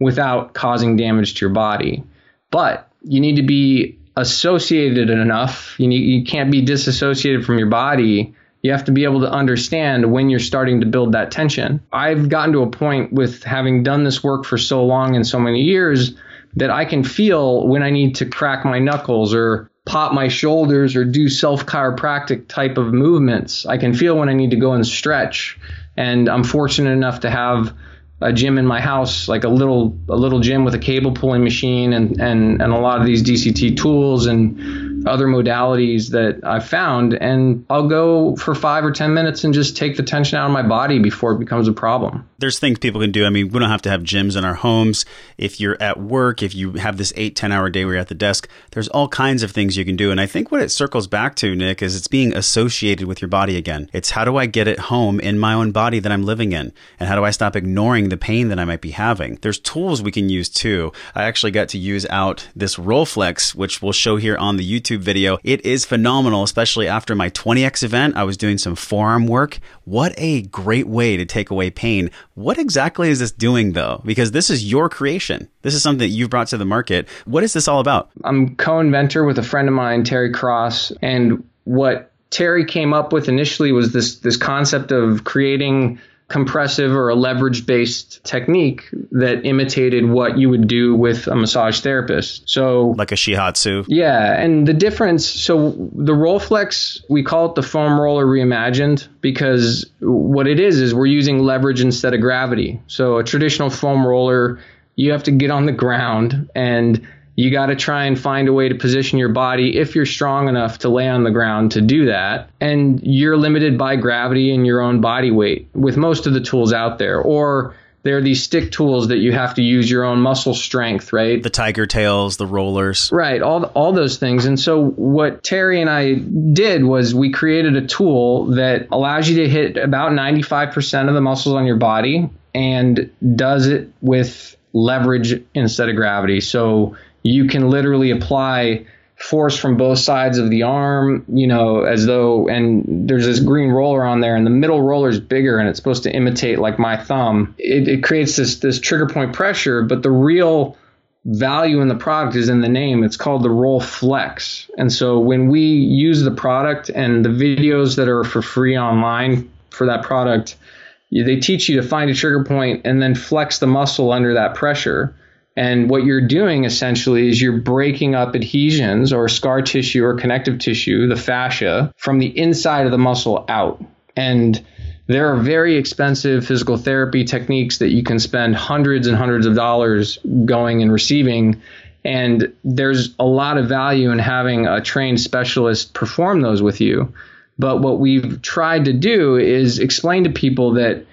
without causing damage to your body. But you need to be associated enough. You, need, you can't be disassociated from your body. You have to be able to understand when you're starting to build that tension. I've gotten to a point with having done this work for so long and so many years that I can feel when I need to crack my knuckles or pop my shoulders or do self chiropractic type of movements. I can feel when I need to go and stretch. And I'm fortunate enough to have a gym in my house, like a little a little gym with a cable pulling machine and and and a lot of these DCT tools and other modalities that I've found. And I'll go for five or 10 minutes and just take the tension out of my body before it becomes a problem. There's things people can do. I mean, we don't have to have gyms in our homes. If you're at work, if you have this eight, 10 hour day where you're at the desk, there's all kinds of things you can do. And I think what it circles back to, Nick, is it's being associated with your body again. It's how do I get it home in my own body that I'm living in? And how do I stop ignoring the pain that I might be having? There's tools we can use too. I actually got to use out this Rolflex, which we'll show here on the YouTube video. It is phenomenal, especially after my 20X event. I was doing some forearm work. What a great way to take away pain. What exactly is this doing though? Because this is your creation. This is something that you've brought to the market. What is this all about? I'm co-inventor with a friend of mine, Terry Cross, and what Terry came up with initially was this this concept of creating compressive or a leverage based technique that imitated what you would do with a massage therapist. So, like a Shiatsu. Yeah. And the difference so, the Rolflex, we call it the foam roller reimagined because what it is is we're using leverage instead of gravity. So, a traditional foam roller, you have to get on the ground and you got to try and find a way to position your body if you're strong enough to lay on the ground to do that. And you're limited by gravity and your own body weight with most of the tools out there. Or there are these stick tools that you have to use your own muscle strength, right? The tiger tails, the rollers. Right, all all those things. And so what Terry and I did was we created a tool that allows you to hit about 95% of the muscles on your body and does it with leverage instead of gravity. So you can literally apply force from both sides of the arm, you know, as though, and there's this green roller on there, and the middle roller is bigger, and it's supposed to imitate like my thumb. It, it creates this this trigger point pressure, but the real value in the product is in the name. It's called the Roll Flex, and so when we use the product and the videos that are for free online for that product, they teach you to find a trigger point and then flex the muscle under that pressure and what you're doing essentially is you're breaking up adhesions or scar tissue or connective tissue, the fascia, from the inside of the muscle out. And there are very expensive physical therapy techniques that you can spend hundreds and hundreds of dollars going and receiving. And there's a lot of value in having a trained specialist perform those with you. But what we've tried to do is explain to people that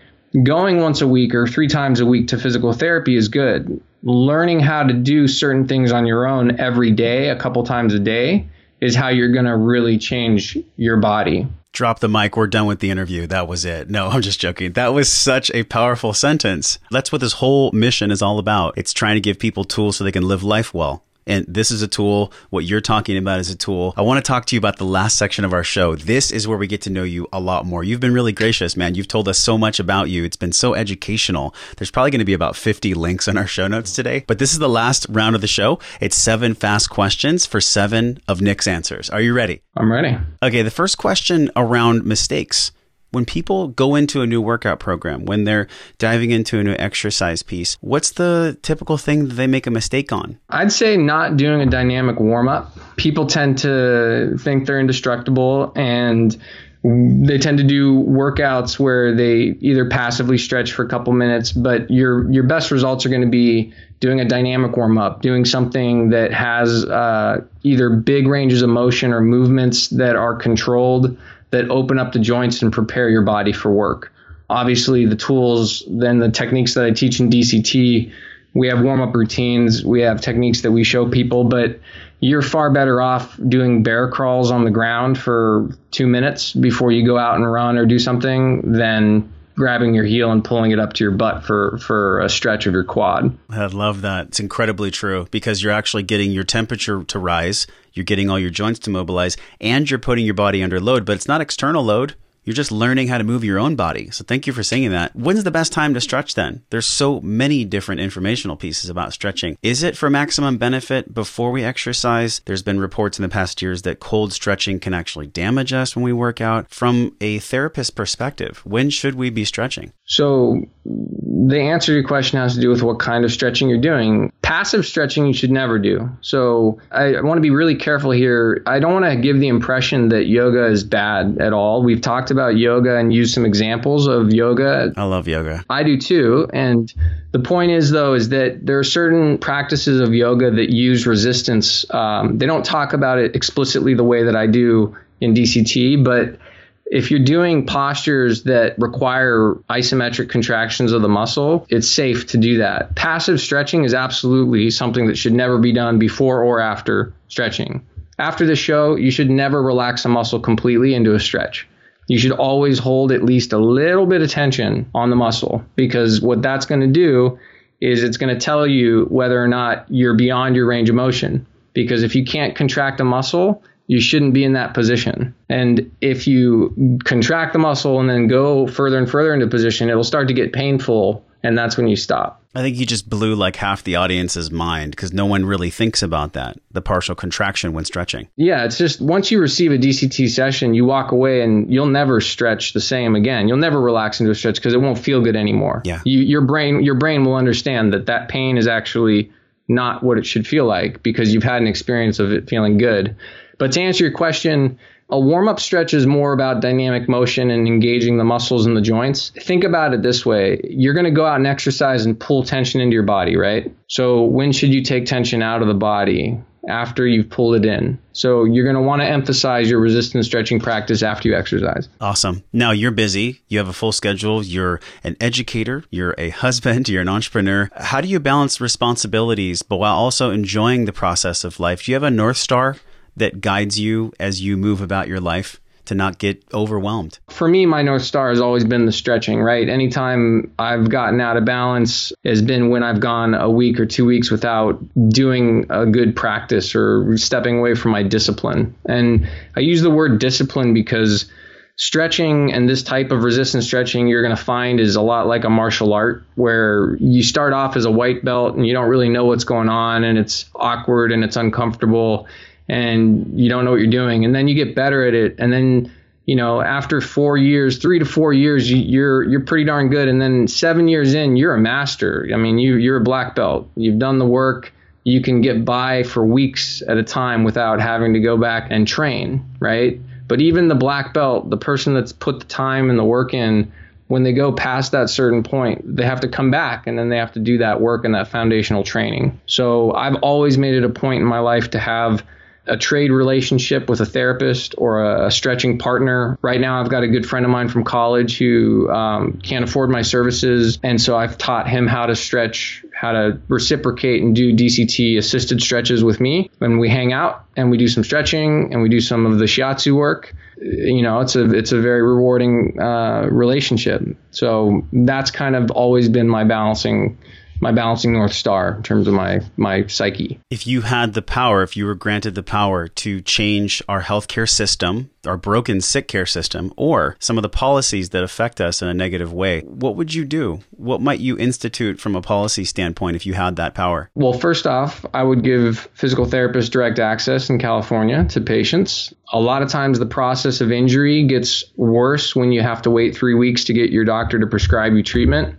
going once a week or three times a week to physical therapy is good learning how to do certain things on your own every day, a couple times a day, is how you're going to really change your body. Drop the mic. We're done with the interview. That was it. No, I'm just joking. That was such a powerful sentence. That's what this whole mission is all about. It's trying to give people tools so they can live life well. And this is a tool. What you're talking about is a tool. I want to talk to you about the last section of our show. This is where we get to know you a lot more. You've been really gracious, man. You've told us so much about you. It's been so educational. There's probably going to be about 50 links on our show notes today. But this is the last round of the show. It's seven fast questions for seven of Nick's answers. Are you ready? I'm ready. Okay. The first question around mistakes when people go into a new workout program, when they're diving into a new exercise piece, what's the typical thing that they make a mistake on? I'd say not doing a dynamic warm up. People tend to think they're indestructible and they tend to do workouts where they either passively stretch for a couple minutes, but your your best results are going to be doing a dynamic warm up, doing something that has uh, either big ranges of motion or movements that are controlled that open up the joints and prepare your body for work. Obviously, the tools, then the techniques that I teach in DCT, we have warm up routines, we have techniques that we show people, but you're far better off doing bear crawls on the ground for two minutes before you go out and run or do something than grabbing your heel and pulling it up to your butt for for a stretch of your quad. I love that. It's incredibly true because you're actually getting your temperature to rise, you're getting all your joints to mobilize, and you're putting your body under load, but it's not external load. You're just learning how to move your own body. So thank you for saying that. When's the best time to stretch then? There's so many different informational pieces about stretching. Is it for maximum benefit before we exercise? There's been reports in the past years that cold stretching can actually damage us when we work out. From a therapist perspective, when should we be stretching? So the answer to your question has to do with what kind of stretching you're doing. Passive stretching you should never do. So I, I want to be really careful here. I don't want to give the impression that yoga is bad at all. We've talked about yoga and used some examples of yoga. I love yoga. I do too. And the point is, though, is that there are certain practices of yoga that use resistance. Um, they don't talk about it explicitly the way that I do in DCT, but if you're doing postures that require isometric contractions of the muscle, it's safe to do that. Passive stretching is absolutely something that should never be done before or after stretching. After the show, you should never relax a muscle completely into a stretch. You should always hold at least a little bit of tension on the muscle because what that's going to do is it's going to tell you whether or not you're beyond your range of motion. Because if you can't contract a muscle, you shouldn't be in that position. And if you contract the muscle and then go further and further into position, it'll start to get painful. And that's when you stop. I think you just blew like half the audience's mind because no one really thinks about that the partial contraction when stretching. Yeah, it's just once you receive a DCT session, you walk away and you'll never stretch the same again. You'll never relax into a stretch because it won't feel good anymore. Yeah. You, your brain your brain will understand that that pain is actually not what it should feel like because you've had an experience of it feeling good. But to answer your question, a warm up stretch is more about dynamic motion and engaging the muscles and the joints. Think about it this way you're going to go out and exercise and pull tension into your body, right? So, when should you take tension out of the body? After you've pulled it in. So, you're going to want to emphasize your resistance stretching practice after you exercise. Awesome. Now, you're busy, you have a full schedule, you're an educator, you're a husband, you're an entrepreneur. How do you balance responsibilities, but while also enjoying the process of life? Do you have a North Star? That guides you as you move about your life to not get overwhelmed? For me, my North Star has always been the stretching, right? Anytime I've gotten out of balance has been when I've gone a week or two weeks without doing a good practice or stepping away from my discipline. And I use the word discipline because stretching and this type of resistance stretching you're going to find is a lot like a martial art where you start off as a white belt and you don't really know what's going on and it's awkward and it's uncomfortable and you don't know what you're doing. And then you get better at it. And then you know after four years three to four years you, you're you're pretty darn good. And then seven years in you're a master. I mean you you're a black belt. You've done the work. You can get by for weeks at a time without having to go back and train right? But even the black belt the person that's put the time and the work in when they go past that certain point, they have to come back and then they have to do that work and that foundational training. So I've always made it a point in my life to have a trade relationship with a therapist or a, a, stretching partner. Right now, I've got a good friend of mine from college who um, can't afford my services. And so I've taught him how to stretch, how to reciprocate and do DCT assisted stretches with me. And we hang out and we do some stretching and we do some of the shiatsu work, you know, it's a it's a very rewarding uh, relationship. So that's kind of always been my balancing my balancing north star in terms of my my psyche. If you had the power, if you were granted the power to change our healthcare system, our broken sick care system, or some of the policies that affect us in a negative way, what would you do? What might you institute from a policy standpoint if you had that power? Well, first off, I would give physical therapists direct access in California to patients. A lot of times the process of injury gets worse when you have to wait 3 weeks to get your doctor to prescribe you treatment.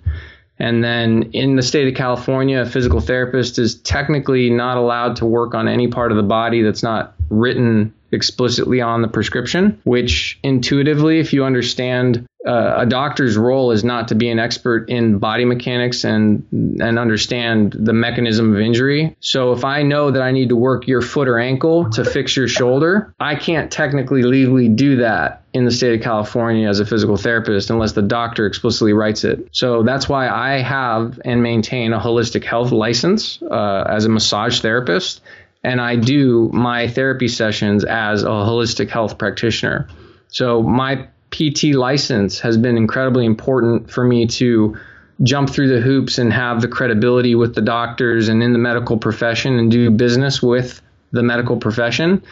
And then in the state of California, a physical therapist is technically not allowed to work on any part of the body that's not written explicitly on the prescription, which intuitively, if you understand uh, a doctor's role is not to be an expert in body mechanics and and understand the mechanism of injury. So if I know that I need to work your foot or ankle to fix your shoulder, I can't technically legally do that in the state of California as a physical therapist unless the doctor explicitly writes it. So that's why I have and maintain a holistic health license uh, as a massage therapist and I do my therapy sessions as a holistic health practitioner. So my PT license has been incredibly important for me to jump through the hoops and have the credibility with the doctors and in the medical profession and do business with the medical profession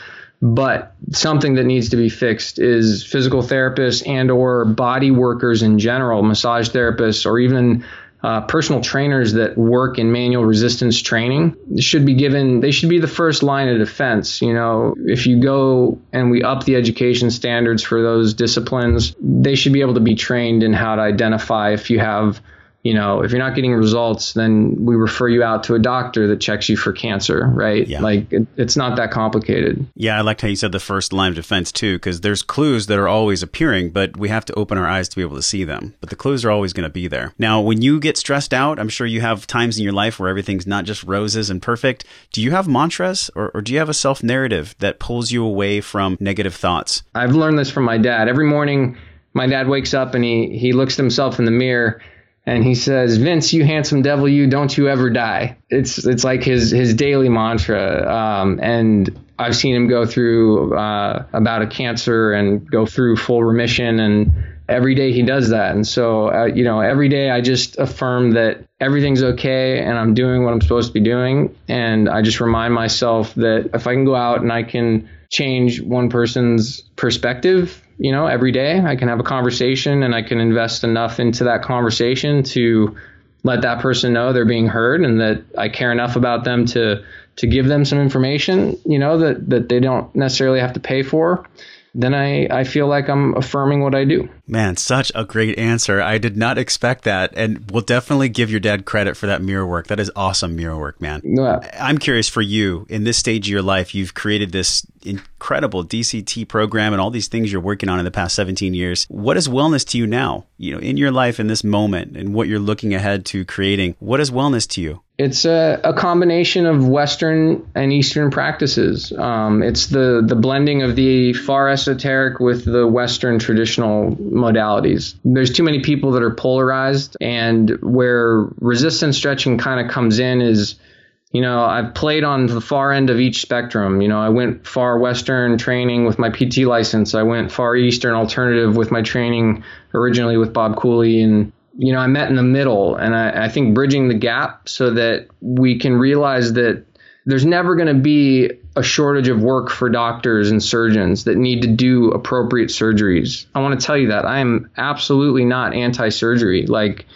but something that needs to be fixed is physical therapists and or body workers in general massage therapists or even uh, personal trainers that work in manual resistance training should be given they should be the first line of defense you know. If you go and we up the education standards for those disciplines they should be able to be trained in how to identify if you have you know, if you're not getting results, then we refer you out to a doctor that checks you for cancer, right? Yeah. Like it, it's not that complicated. Yeah, I liked how you said the first line of defense too, because there's clues that are always appearing, but we have to open our eyes to be able to see them. But the clues are always going to be there. Now, when you get stressed out, I'm sure you have times in your life where everything's not just roses and perfect. Do you have mantras or, or do you have a self narrative that pulls you away from negative thoughts? I've learned this from my dad. Every morning, my dad wakes up and he he looks at himself in the mirror and he says, "Vince, you handsome devil, you don't you ever die." It's it's like his his daily mantra, um, and I've seen him go through uh, about a cancer and go through full remission, and every day he does that. And so, uh, you know, every day I just affirm that everything's okay and I'm doing what I'm supposed to be doing, and I just remind myself that if I can go out and I can change one person's perspective you know, every day. I can have a conversation and I can invest enough into that conversation to let that person know they're being heard and that I care enough about them to to give them some information, you know, that that they don't necessarily have to pay for. Then I, I feel like I'm affirming what I do. Man, such a great answer. I did not expect that. And we'll definitely give your dad credit for that mirror work. That is awesome mirror work, man. Yeah. I'm curious for you in this stage of your life, you've created this incredible DCT program and all these things you're working on in the past 17 years. What is wellness to you now? You know, in your life in this moment and what you're looking ahead to creating, what is wellness to you? It's a, a combination of Western and Eastern practices. Um, it's the, the blending of the far esoteric with the Western traditional modalities. There's too many people that are polarized, and where resistance stretching kind of comes in is you know, I've played on the far end of each spectrum. You know, I went far Western training with my PT license. I went far Eastern alternative with my training originally with Bob Cooley. And, you know, I met in the middle. And I, I think bridging the gap so that we can realize that there's never going to be a shortage of work for doctors and surgeons that need to do appropriate surgeries. I want to tell you that I am absolutely not anti surgery. Like,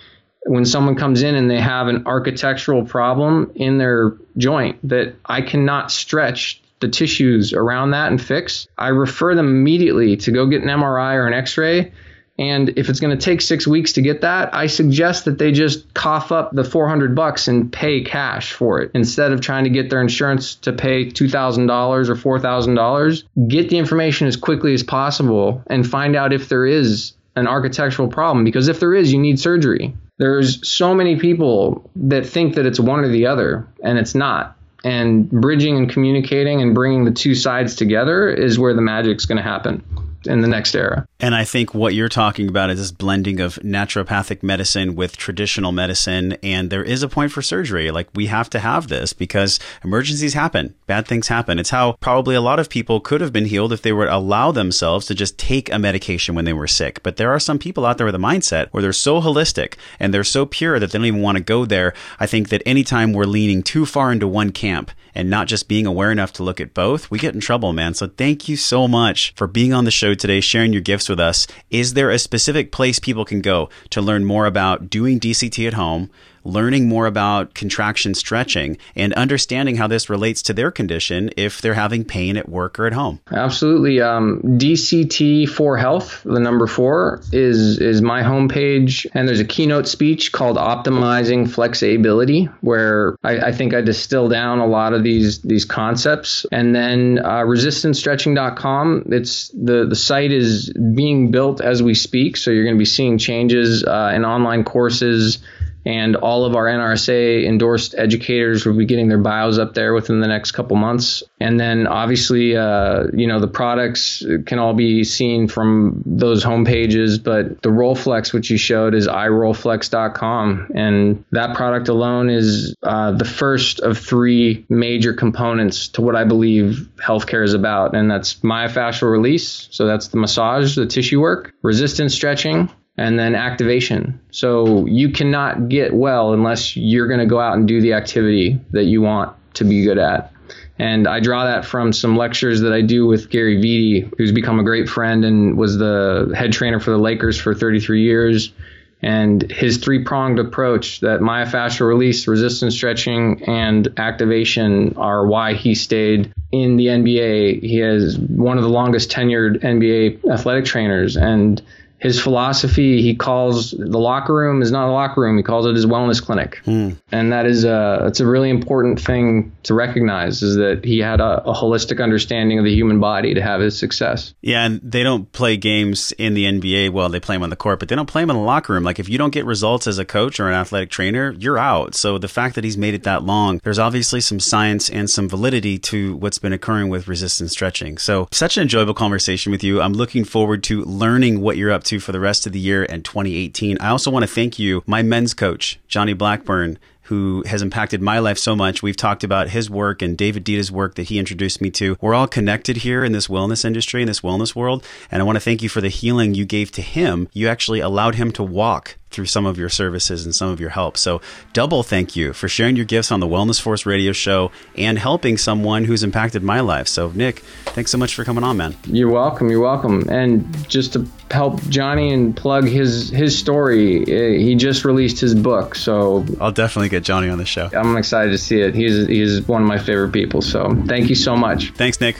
when someone comes in and they have an architectural problem in their joint that I cannot stretch the tissues around that and fix, I refer them immediately to go get an MRI or an x ray. And if it's going to take six weeks to get that, I suggest that they just cough up the 400 bucks and pay cash for it instead of trying to get their insurance to pay $2,000 or $4,000. Get the information as quickly as possible and find out if there is an architectural problem because if there is, you need surgery. There's so many people that think that it's one or the other, and it's not. And bridging and communicating and bringing the two sides together is where the magic's going to happen in the next era. And I think what you're talking about is this blending of naturopathic medicine with traditional medicine. And there is a point for surgery. Like we have to have this because emergencies happen, bad things happen. It's how probably a lot of people could have been healed if they would allow themselves to just take a medication when they were sick. But there are some people out there with a mindset where they're so holistic and they're so pure that they don't even want to go there. I think that anytime we're leaning too far into one camp, and not just being aware enough to look at both, we get in trouble, man. So thank you so much for being on the show today, sharing your gifts with us. Is there a specific place people can go to learn more about doing DCT at home? Learning more about contraction stretching and understanding how this relates to their condition if they're having pain at work or at home. Absolutely. Um, DCT for Health, the number four, is is my homepage, and there's a keynote speech called "Optimizing Flexibility," where I, I think I distill down a lot of these these concepts. And then uh, resistancestretching.com. It's the the site is being built as we speak, so you're going to be seeing changes uh, in online courses and all of our NRSA endorsed educators will be getting their bios up there within the next couple months. And then obviously, uh, you know, the products can all be seen from those homepages, but the Rollflex, which you showed, is irollflex.com. And that product alone is uh, the first of three major components to what I believe healthcare is about. And that's myofascial release. So that's the massage, the tissue work, resistance stretching, and then activation. So you cannot get well unless you're going to go out and do the activity that you want to be good at. And I draw that from some lectures that I do with Gary Vitti, who's become a great friend and was the head trainer for the Lakers for 33 years. And his three pronged approach that myofascial release, resistance stretching, and activation are why he stayed in the NBA. He has one of the longest tenured NBA athletic trainers. And his philosophy he calls the locker room is not a locker room he calls it his wellness clinic Hmm. and that is a it's a really important thing to recognize is that he had a, a holistic understanding of the human body to have his success Yeah, and they don't play games in the NBA. Well, they play them on the court, but they don't play them in the locker room. Like if you don't get results as a coach or an athletic trainer, you're out. So the fact that he's made it that long, there's obviously some science and some validity to what's been occurring with resistance stretching. So such an enjoyable conversation with you. I'm looking forward to learning what you're up to for the rest of the year and 2018. I also want to thank you, my men's coach, Johnny Blackburn who has impacted my life so much. We've talked about his work and David Deida's work that he introduced me to. We're all connected here in this wellness industry, in this wellness world. And I want to thank you for the healing you gave to him. You actually allowed him to walk through some of your services and some of your help. So, double thank you for sharing your gifts on the Wellness Force radio show and helping someone who's impacted my life. So, Nick, thanks so much for coming on, man. You're welcome. You're welcome. And just to help Johnny and plug his his story, eh, he just released his book, so I'll definitely get Johnny on the show. I'm excited to see it. He's he's one of my favorite people. So thank you so much. Thanks, Nick.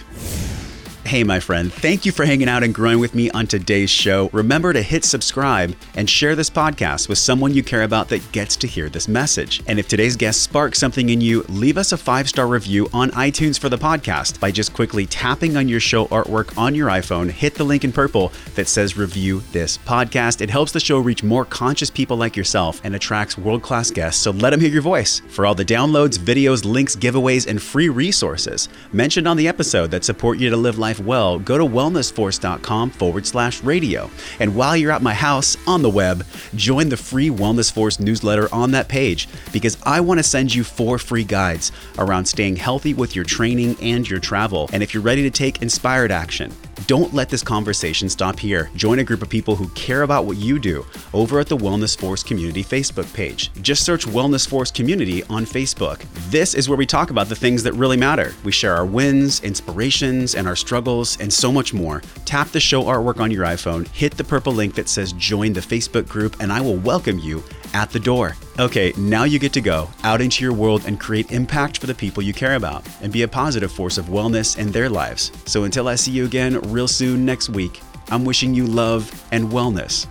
Hey, my friend, thank you for hanging out and growing with me on today's show. Remember to hit subscribe and share this podcast with someone you care about that gets to hear this message. And if today's guest sparks something in you, leave us a five star review on iTunes for the podcast by just quickly tapping on your show artwork on your iPhone. Hit the link in purple that says review this podcast. It helps the show reach more conscious people like yourself and attracts world class guests. So let them hear your voice. For all the downloads, videos, links, giveaways, and free resources mentioned on the episode that support you to live life well, go to wellnessforce.com forward slash radio. And while you're at my house on the web, join the free Wellness Force newsletter on that page because I want to send you four free guides around staying healthy with your training and your travel. And if you're ready to take inspired action, don't let this conversation stop here. Join a group of people who care about what you do over at the Wellness Force Community Facebook page. Just search Wellness Force Community on Facebook. This is where we talk about the things that really matter. We share our wins, inspirations, and our struggles, and so much more. Tap the show artwork on your iPhone, hit the purple link that says join the Facebook group, and I will welcome you at the door. Okay, now you get to go out into your world and create impact for the people you care about and be a positive force of wellness in their lives. So until I see you again real soon next week, I'm wishing you love and wellness